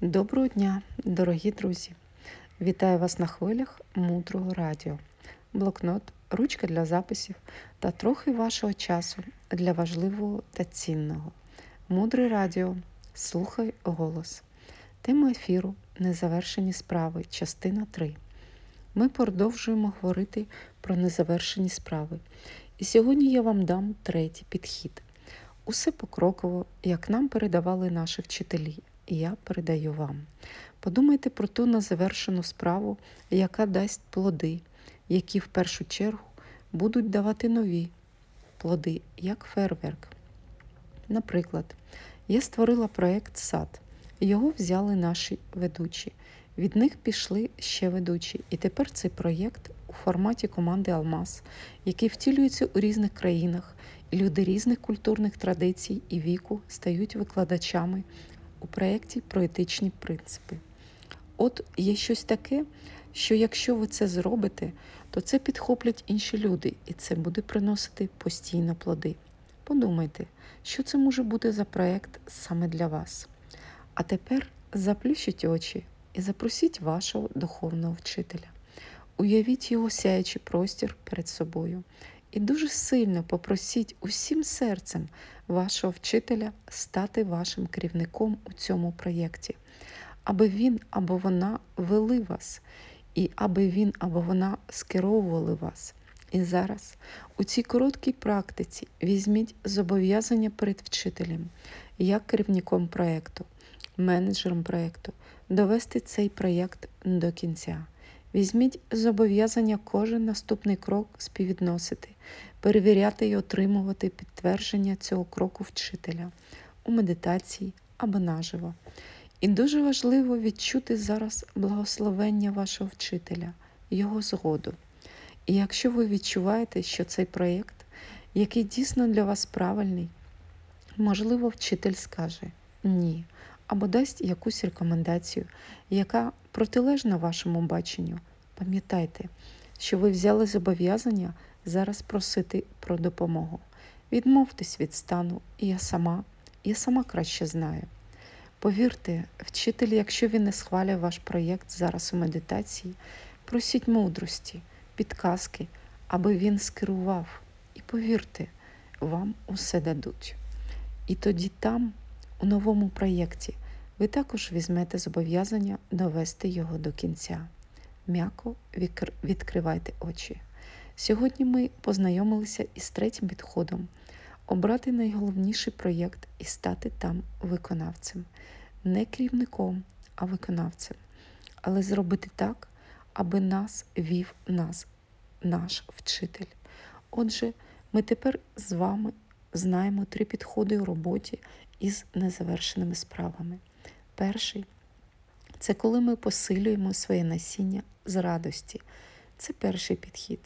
Доброго дня, дорогі друзі! Вітаю вас на хвилях мудрого радіо, блокнот, ручка для записів та трохи вашого часу для важливого та цінного. Мудре радіо. Слухай голос. Тема ефіру Незавершені справи, частина 3. Ми продовжуємо говорити про незавершені справи. І сьогодні я вам дам третій підхід. Усе покроково, як нам передавали наші вчителі я передаю вам. Подумайте про ту незавершену справу, яка дасть плоди, які в першу чергу будуть давати нові плоди, як фейерверк. Наприклад, я створила проєкт сад. Його взяли наші ведучі. Від них пішли ще ведучі. І тепер цей проєкт у форматі команди Алмаз, який втілюється у різних країнах, люди різних культурних традицій і віку стають викладачами у проєкті про етичні принципи. От є щось таке, що якщо ви це зробите, то це підхоплять інші люди, і це буде приносити постійно плоди. Подумайте, що це може бути за проєкт саме для вас. А тепер заплющіть очі і запросіть вашого духовного вчителя. Уявіть його сяючий простір перед собою і дуже сильно попросіть усім серцем вашого вчителя стати вашим керівником у цьому проєкті, аби він або вона вели вас, і аби він або вона скеровували вас. І зараз у цій короткій практиці візьміть зобов'язання перед вчителем, як керівником проєкту, менеджером проєкту, довести цей проєкт до кінця. Візьміть зобов'язання кожен наступний крок співвідносити, перевіряти і отримувати підтвердження цього кроку вчителя у медитації або наживо. І дуже важливо відчути зараз благословення вашого вчителя, його згоду. І якщо ви відчуваєте, що цей проєкт, який дійсно для вас правильний, можливо, вчитель скаже ні, або дасть якусь рекомендацію, яка протилежна вашому баченню. Пам'ятайте, що ви взяли зобов'язання зараз просити про допомогу. Відмовтесь від стану, і я сама, я сама краще знаю. Повірте, вчитель, якщо він не схвалює ваш проєкт зараз у медитації, просіть мудрості, підказки, аби він скерував. І повірте, вам усе дадуть. І тоді там, у новому проєкті, ви також візьмете зобов'язання довести його до кінця. М'яко відкривайте очі. Сьогодні ми познайомилися із третім підходом обрати найголовніший проєкт і стати там виконавцем, не керівником, а виконавцем, але зробити так, аби нас вів нас, наш вчитель. Отже, ми тепер з вами знаємо три підходи у роботі із незавершеними справами. Перший це коли ми посилюємо своє насіння з радості. Це перший підхід.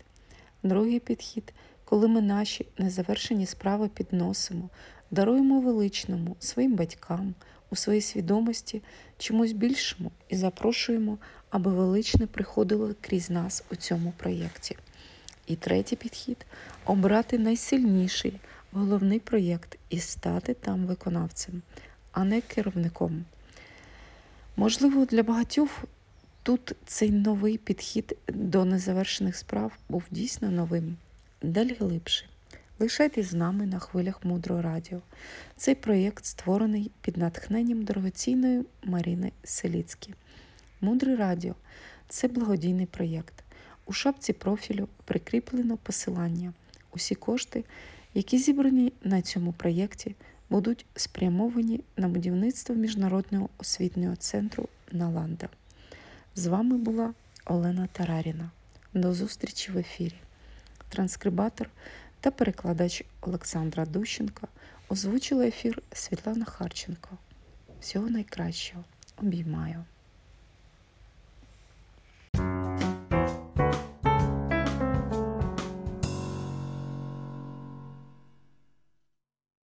Другий підхід, коли ми наші незавершені справи підносимо, даруємо величному своїм батькам у своїй свідомості чомусь більшому і запрошуємо, аби величне приходило крізь нас у цьому проєкті. І третій підхід обрати найсильніший головний проєкт і стати там виконавцем, а не керівником. Можливо, для багатьох тут цей новий підхід до незавершених справ був дійсно новим, далі глибше. Лишайтесь з нами на хвилях мудрого радіо. Цей проєкт створений під натхненням дорогоцінної Маріни Селіцькі. Мудре радіо це благодійний проєкт. У шапці профілю прикріплено посилання. Усі кошти, які зібрані на цьому проєкті, будуть спрямовані на будівництво Міжнародного освітнього центру Наланда. З вами була Олена Тараріна. До зустрічі в ефірі. Транскрибатор та перекладач Олександра Дущенко озвучила ефір Світлана Харченко. Всього найкращого. Обіймаю.